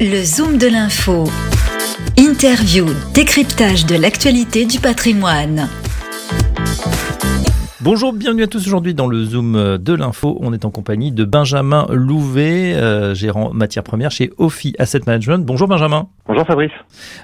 Le Zoom de l'info. Interview, décryptage de l'actualité du patrimoine. Bonjour, bienvenue à tous aujourd'hui dans le Zoom de l'info. On est en compagnie de Benjamin Louvet, euh, gérant matières premières chez Ophi Asset Management. Bonjour Benjamin. Bonjour Fabrice.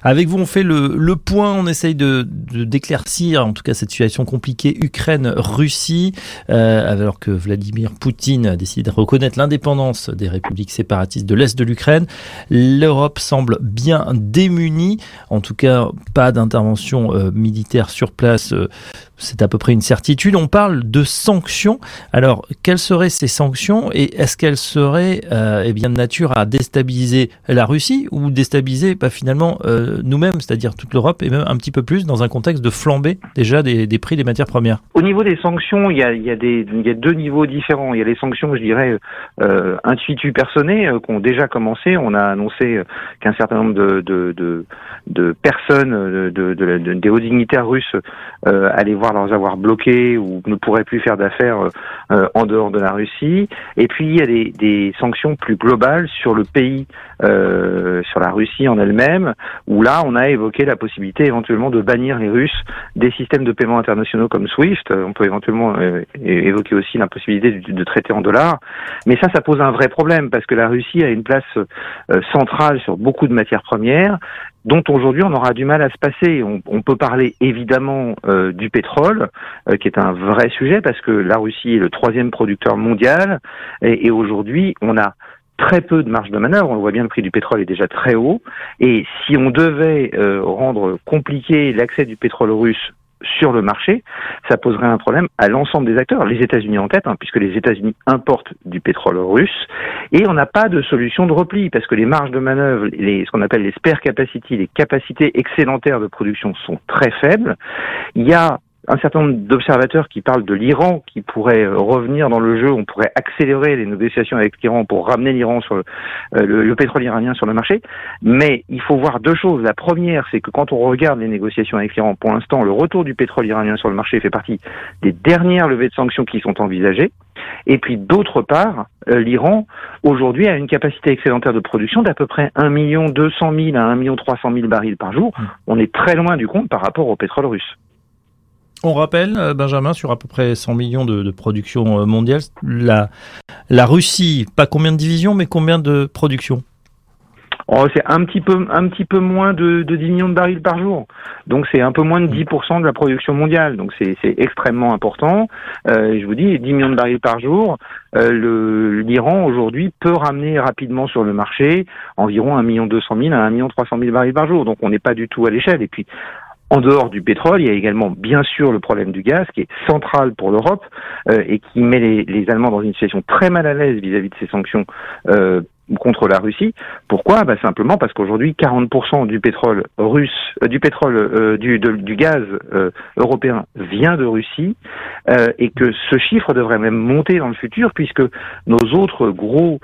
Avec vous, on fait le, le point, on essaye de, d'éclaircir en tout cas cette situation compliquée Ukraine-Russie, euh, alors que Vladimir Poutine a décidé de reconnaître l'indépendance des républiques séparatistes de l'Est de l'Ukraine. L'Europe semble bien démunie, en tout cas pas d'intervention euh, militaire sur place. Euh, c'est à peu près une certitude. On parle de sanctions. Alors, quelles seraient ces sanctions et est-ce qu'elles seraient euh, eh bien, de nature à déstabiliser la Russie ou déstabiliser bah, finalement euh, nous-mêmes, c'est-à-dire toute l'Europe et même un petit peu plus dans un contexte de flambée déjà des, des prix des matières premières? Au niveau des sanctions, il y a, il y a, des, il y a deux niveaux différents. Il y a les sanctions, je dirais, euh, intuitu personnées euh, qui ont déjà commencé. On a annoncé qu'un certain nombre de, de, de, personnes, de, de, de, des hauts dignitaires russes euh, allaient voir leurs avoirs bloqués ou ne pourraient plus faire d'affaires euh, en dehors de la Russie. Et puis il y a des, des sanctions plus globales sur le pays, euh, sur la Russie en elle-même, où là on a évoqué la possibilité éventuellement de bannir les Russes des systèmes de paiement internationaux comme SWIFT. On peut éventuellement euh, évoquer aussi l'impossibilité de, de, traiter en dollars. Mais ça, ça pose un vrai problème parce que la Russie a une place euh, centrale sur beaucoup de matières premières dont aujourd'hui on aura du mal à se passer. On, peut parler évidemment euh, du pétrole, euh, qui est un vrai sujet parce que la Russie est le troisième producteur mondial et, aujourd'hui on a très peu de marge de manœuvre. On voit bien, le prix du pétrole est déjà très haut. Et si on devait euh, rendre compliqué l'accès du pétrole russe sur le marché, ça poserait un problème à l'ensemble des acteurs, les États-Unis en tête, hein, puisque les États-Unis importent du pétrole russe, et on n'a pas de solution de repli, parce que les marges de manœuvre, les, ce qu'on appelle les spare capacity, les capacités excédentaires de production sont très faibles. Il y a un certain nombre d'observateurs qui parlent de l'Iran qui pourrait revenir dans le jeu, on pourrait accélérer les négociations avec l'Iran pour ramener l'Iran sur le, le, le, pétrole iranien sur le marché. Mais il faut voir deux choses. La première, c'est que quand on regarde les négociations avec l'Iran, pour l'instant, le retour du pétrole iranien sur le marché fait partie des dernières levées de sanctions qui sont envisagées. Et puis d'autre part, euh, l'Iran aujourd'hui a une capacité excédentaire de production d'à peu près 1 200 000 à 1 300 000 barils par jour. On est très loin du compte par rapport au pétrole russe. On rappelle, Benjamin, sur à peu près 100 millions de, de production mondiale, la, la Russie, pas combien de divisions, mais combien de productions? Oh, c'est un petit peu un petit peu moins de, de 10 millions de barils par jour. Donc c'est un peu moins de 10% de la production mondiale. Donc c'est extrêmement important. Euh, je vous dis 10 millions de barils par jour. Euh, L'Iran aujourd'hui peut ramener rapidement sur le marché environ 1 million 200 000 à 1 million 300 000 barils par jour. Donc on n'est pas du tout à l'échelle. Et puis en dehors du pétrole, il y a également bien sûr le problème du gaz qui est central pour l'Europe euh, et qui met les, Allemands dans une situation très mal à l'aise vis-à-vis de ces sanctions euh, contre la Russie. Pourquoi? Bah Simplement parce qu'aujourd'hui, 40% du pétrole russe, euh, du pétrole, du, gaz européen vient de Russie et que ce chiffre devrait même monter dans le futur puisque nos autres gros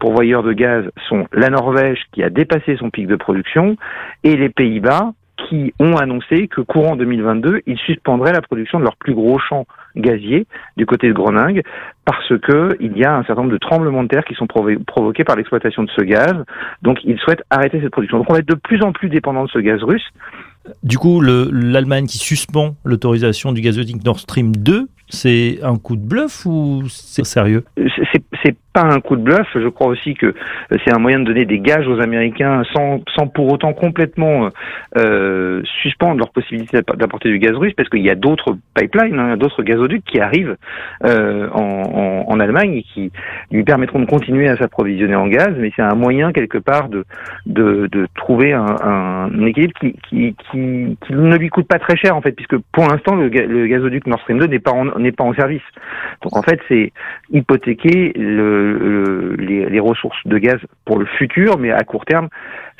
pourvoyeurs de gaz sont la Norvège qui a dépassé son pic de production et les Pays-Bas qui ont annoncé que courant 2022, ils suspendraient la production de leur plus gros champ gazier du côté de Groningue parce que il y a un certain nombre de tremblements de terre qui sont provoqués par l'exploitation de ce gaz. Donc ils souhaitent arrêter cette production. Donc on va être de plus en plus dépendant de ce gaz russe. Du coup, l'Allemagne qui suspend l'autorisation du gazoduc Nord Stream 2, c'est un coup de bluff ou c'est sérieux? C'est pas un coup de bluff. Je crois aussi que c'est un moyen de donner des gages aux Américains sans, sans pour autant complètement euh, suspendre leur possibilité d'apporter du gaz russe, parce qu'il y a d'autres pipelines, hein, d'autres gazoducs qui arrivent euh, en, en, Allemagne et qui lui permettront de continuer à s'approvisionner en gaz. Mais c'est un moyen quelque part de de, de trouver un, équilibre qui, qui, qui, ne lui coûte pas très cher en fait, puisque pour l'instant le, gazoduc Nord Stream 2 n'est pas n'est pas en service. Donc en fait c'est hypothéquer le le, les, ressources de gaz pour le futur, mais à court terme,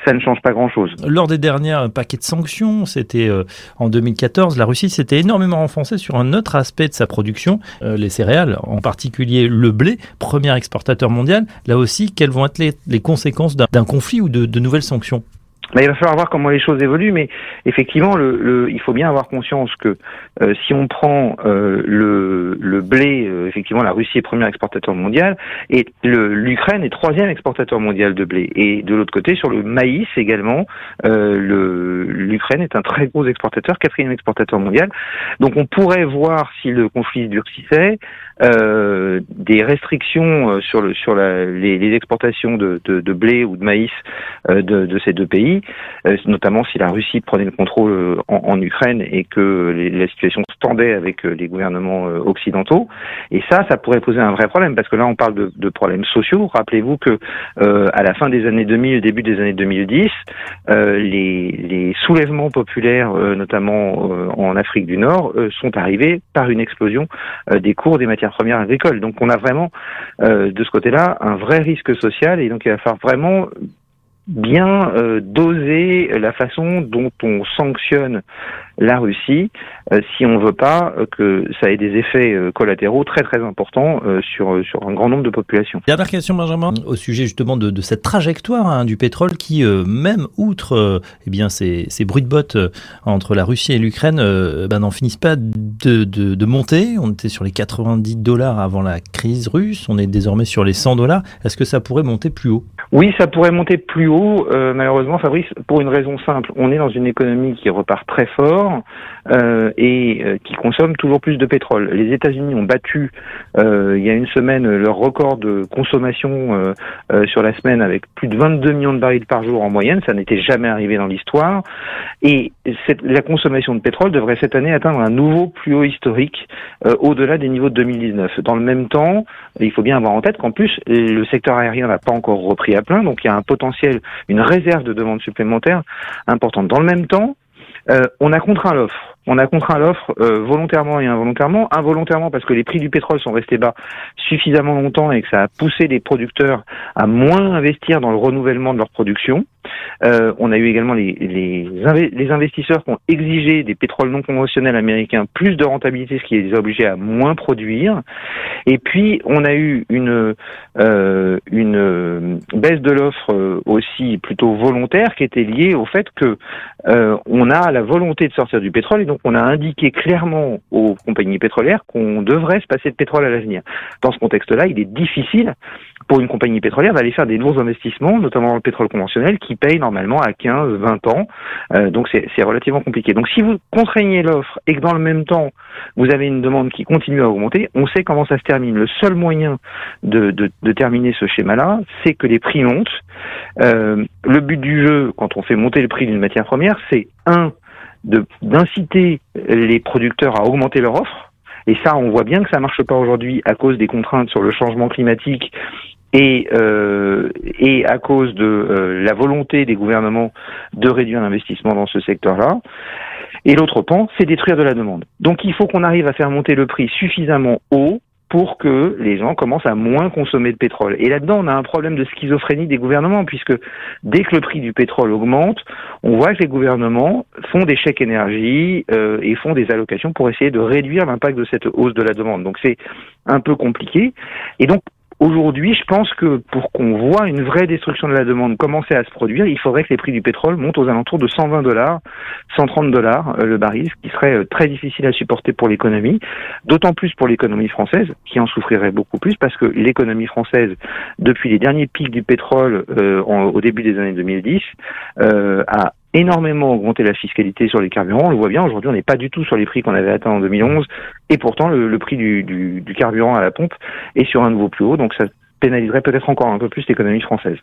ça ne change pas grand-chose. Lors des derniers paquets de sanctions, c'était euh, en 2014, la Russie s'était énormément renforcée sur un autre aspect de sa production, euh, les céréales, en particulier le blé, premier exportateur mondial. Là aussi, quelles vont être les, conséquences d'un conflit ou de nouvelles sanctions? Il va falloir voir comment les choses évoluent, mais effectivement, le, le il faut bien avoir conscience que euh, si on prend euh, le, le, blé, euh, effectivement, la Russie est premier exportateur mondial et l'Ukraine est troisième exportateur mondial de blé. Et de l'autre côté, sur le maïs également, l'Ukraine est un très gros exportateur, quatrième exportateur mondial. Donc on pourrait voir si le conflit durcissait, euh, des restrictions sur, le, sur la, les, les, exportations de, de, de, blé ou de maïs euh, de, de, ces deux pays, euh, notamment si la Russie prenait le contrôle euh, en, Ukraine et que la situation se tendait avec les gouvernements occidentaux. Et ça, ça pourrait poser un vrai problème parce que là, on parle de, problèmes sociaux. Rappelez-vous que à la fin des années 2000, début des années 2010, les, les, soulèvements populaires, notamment en Afrique du Nord, sont arrivés par une explosion des cours des matières premières agricoles. Donc, on a vraiment de ce côté-là un vrai risque social et donc il va falloir vraiment bien euh, doser la façon dont on sanctionne la Russie euh, si on veut pas euh, que ça ait des effets euh, collatéraux très très importants sur sur un grand nombre de populations. Dernière question Benjamin au sujet justement de, de cette trajectoire hein, du pétrole qui même outre eh bien ces, ces bruits de bottes entre la Russie et l'Ukraine ben, n'en finissent pas de, de, de, monter. On était sur les 90 dollars avant la crise russe, on est désormais sur les 100 dollars. Est-ce que ça pourrait monter plus haut? Oui, ça pourrait monter plus haut. malheureusement, Fabrice, pour une raison simple, on est dans une économie qui repart très fort euh, et euh, qui consomment toujours plus de pétrole. Les États-Unis ont battu euh, il y a une semaine leur record de consommation sur la semaine avec plus de 22 millions de barils par jour en moyenne. Ça n'était jamais arrivé dans l'histoire. Et la consommation de pétrole devrait cette année atteindre un nouveau plus haut historique au-delà des niveaux de 2019. Dans le même temps, il faut bien avoir en tête qu'en plus le secteur aérien n'a pas encore repris à plein, donc il y a un potentiel, une réserve de demande supplémentaire importante. Dans le même temps, on a contraint l'offre on a contraint l'offre euh, volontairement et involontairement. Involontairement parce que les prix du pétrole sont restés bas suffisamment longtemps et que ça a poussé les producteurs à moins investir dans le renouvellement de leur production. Euh, on a eu également les, investisseurs qui ont exigé des pétroles non conventionnels américains plus de rentabilité, ce qui les a obligés à moins produire. Et puis on a eu une, euh, baisse de l'offre aussi plutôt volontaire qui était liée au fait que on a la volonté de sortir du pétrole et donc on a indiqué clairement aux compagnies pétrolières qu'on devrait se passer de pétrole à l'avenir. Dans ce contexte-là, il est difficile pour une compagnie pétrolière d'aller faire des lourds investissements, notamment dans le pétrole conventionnel, qui paye normalement à 15, 20 ans. Euh, donc c'est relativement compliqué. Donc si vous contraignez l'offre et que dans le même temps, vous avez une demande qui continue à augmenter, on sait comment ça se termine. Le seul moyen de, terminer ce schéma-là, c'est que les prix montent. Euh, le but du jeu, quand on fait monter le prix d'une matière première, c'est un, d'inciter les producteurs à augmenter leur offre. Et ça, on voit bien que ça marche pas aujourd'hui à cause des contraintes sur le changement climatique et, euh, et à cause de euh, la volonté des gouvernements de réduire l'investissement dans ce secteur-là. Et l'autre pan, c'est détruire de la demande. Donc il faut qu'on arrive à faire monter le prix suffisamment haut pour que les gens commencent à moins consommer de pétrole. Et là-dedans, on a un problème de schizophrénie des gouvernements, puisque dès que le prix du pétrole augmente, on voit que les gouvernements font des chèques énergie euh, et font des allocations pour essayer de réduire l'impact de cette hausse de la demande. Donc c'est un peu compliqué. Et donc Aujourd'hui, je pense que pour qu'on voit une vraie destruction de la demande commencer à se produire, il faudrait que les prix du pétrole montent aux alentours de 120 dollars, 130 dollars euh, le baril, ce qui serait euh, très difficile à supporter pour l'économie, d'autant plus pour l'économie française, qui en souffrirait beaucoup plus, parce que l'économie française, depuis les derniers pics du pétrole euh, au début des années 2010, a énormément augmenté la fiscalité sur les carburants. On le voit bien, aujourd'hui, on n'est pas du tout sur les prix qu'on avait atteints en 2011. Et pourtant, le, prix du, du, du, carburant à la pompe est sur un niveau plus haut. Donc, ça pénaliserait peut-être encore un peu plus l'économie française.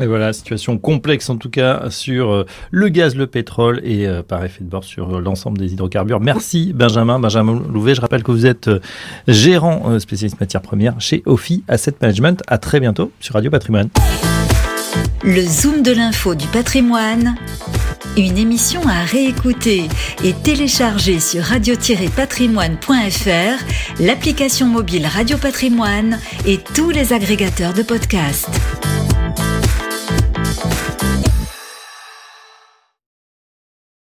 Et voilà, situation complexe en tout cas sur euh, le gaz, le pétrole et euh, par effet de bord sur euh, l'ensemble des hydrocarbures. Merci Benjamin. Benjamin Louvet, je rappelle que vous êtes gérant spécialiste matières premières chez Ophi Asset Management. À très bientôt sur Radio Patrimoine. Le Zoom de l'info du patrimoine, une émission à réécouter et télécharger sur radio-patrimoine.fr, l'application mobile Radio Patrimoine et tous les agrégateurs de podcasts.